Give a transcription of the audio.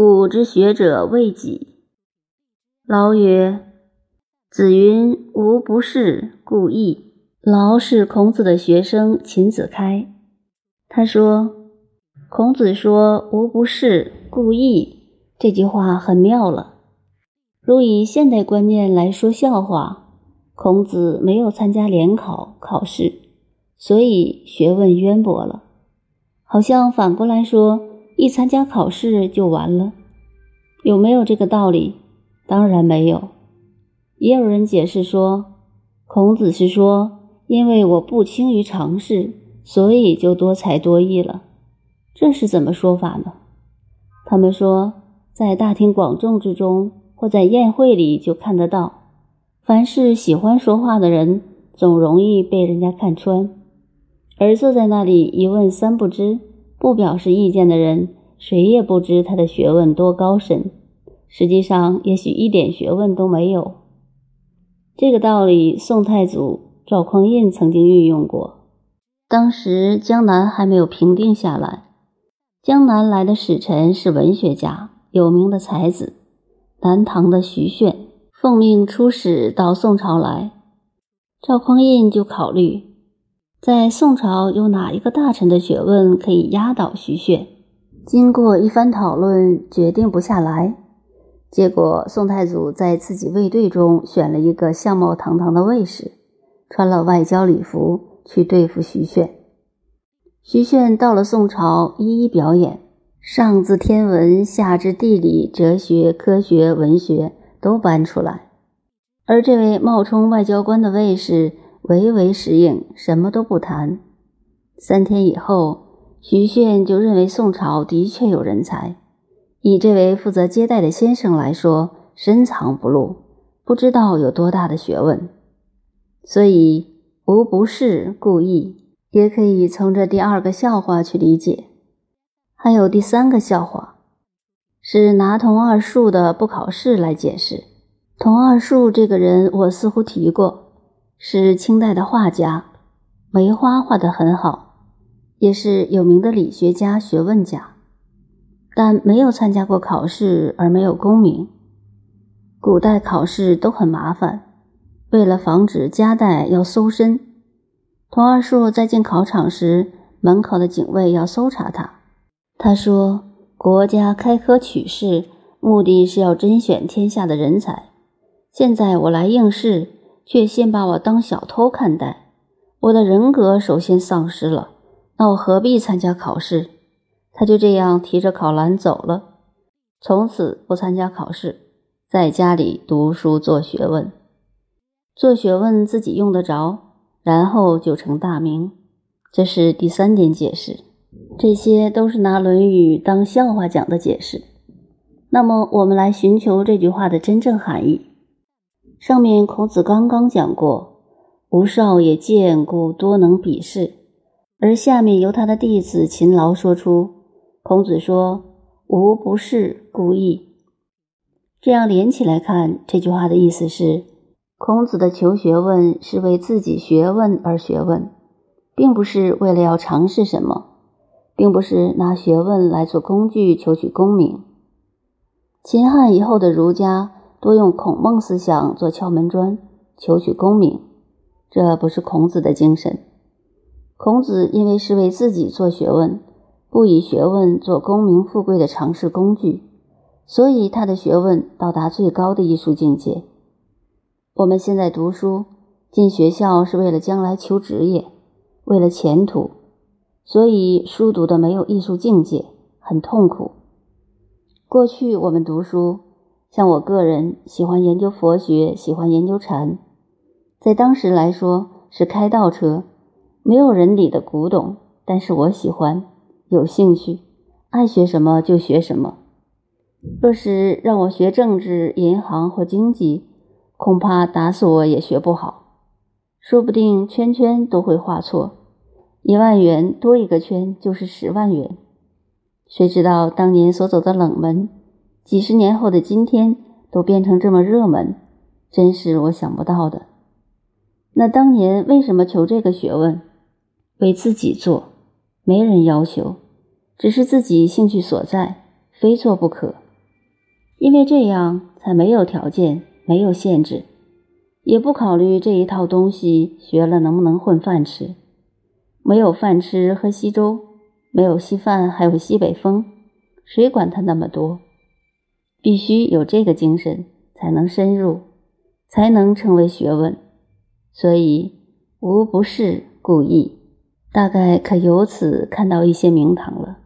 古之学者未己。劳曰：“子云无不是，故意。”劳是孔子的学生秦子开，他说：“孔子说‘无不是，故意’这句话很妙了。如以现代观念来说笑话，孔子没有参加联考考试，所以学问渊博了。好像反过来说。”一参加考试就完了，有没有这个道理？当然没有。也有人解释说，孔子是说，因为我不轻于尝试，所以就多才多艺了。这是怎么说法呢？他们说，在大庭广众之中，或在宴会里就看得到，凡是喜欢说话的人，总容易被人家看穿，而坐在那里一问三不知。不表示意见的人，谁也不知他的学问多高深。实际上，也许一点学问都没有。这个道理，宋太祖赵匡胤曾经运用过。当时江南还没有平定下来，江南来的使臣是文学家，有名的才子，南唐的徐铉，奉命出使到宋朝来。赵匡胤就考虑。在宋朝有哪一个大臣的学问可以压倒徐铉？经过一番讨论，决定不下来。结果宋太祖在自己卫队中选了一个相貌堂堂的卫士，穿了外交礼服去对付徐铉。徐铉到了宋朝，一一表演，上自天文，下至地理、哲学、科学、文学都搬出来。而这位冒充外交官的卫士。唯唯适应，什么都不谈。三天以后，徐铉就认为宋朝的确有人才。以这位负责接待的先生来说，深藏不露，不知道有多大的学问。所以无不是故意，也可以从这第二个笑话去理解。还有第三个笑话，是拿童二树的不考试来解释。童二树这个人，我似乎提过。是清代的画家，梅花画得很好，也是有名的理学家、学问家，但没有参加过考试，而没有功名。古代考试都很麻烦，为了防止夹带要搜身，童二树在进考场时，门口的警卫要搜查他。他说：“国家开科取士，目的是要甄选天下的人才。现在我来应试。”却先把我当小偷看待，我的人格首先丧失了。那我何必参加考试？他就这样提着考篮走了，从此不参加考试，在家里读书做学问，做学问自己用得着，然后就成大名。这是第三点解释。这些都是拿《论语》当笑话讲的解释。那么，我们来寻求这句话的真正含义。上面孔子刚刚讲过，吴少也见，故多能鄙视。而下面由他的弟子勤劳说出，孔子说：“吾不是故意。”这样连起来看，这句话的意思是，孔子的求学问是为自己学问而学问，并不是为了要尝试什么，并不是拿学问来做工具求取功名。秦汉以后的儒家。多用孔孟思想做敲门砖，求取功名，这不是孔子的精神。孔子因为是为自己做学问，不以学问做功名富贵的尝试工具，所以他的学问到达最高的艺术境界。我们现在读书进学校是为了将来求职业，为了前途，所以书读的没有艺术境界，很痛苦。过去我们读书。像我个人喜欢研究佛学，喜欢研究禅，在当时来说是开倒车，没有人理的古董，但是我喜欢，有兴趣，爱学什么就学什么。若是让我学政治、银行或经济，恐怕打死我也学不好，说不定圈圈都会画错，一万元多一个圈就是十万元，谁知道当年所走的冷门。几十年后的今天都变成这么热门，真是我想不到的。那当年为什么求这个学问？为自己做，没人要求，只是自己兴趣所在，非做不可。因为这样才没有条件，没有限制，也不考虑这一套东西学了能不能混饭吃。没有饭吃喝稀粥，没有稀饭还有西北风，谁管他那么多？必须有这个精神，才能深入，才能成为学问。所以无不是故意，大概可由此看到一些名堂了。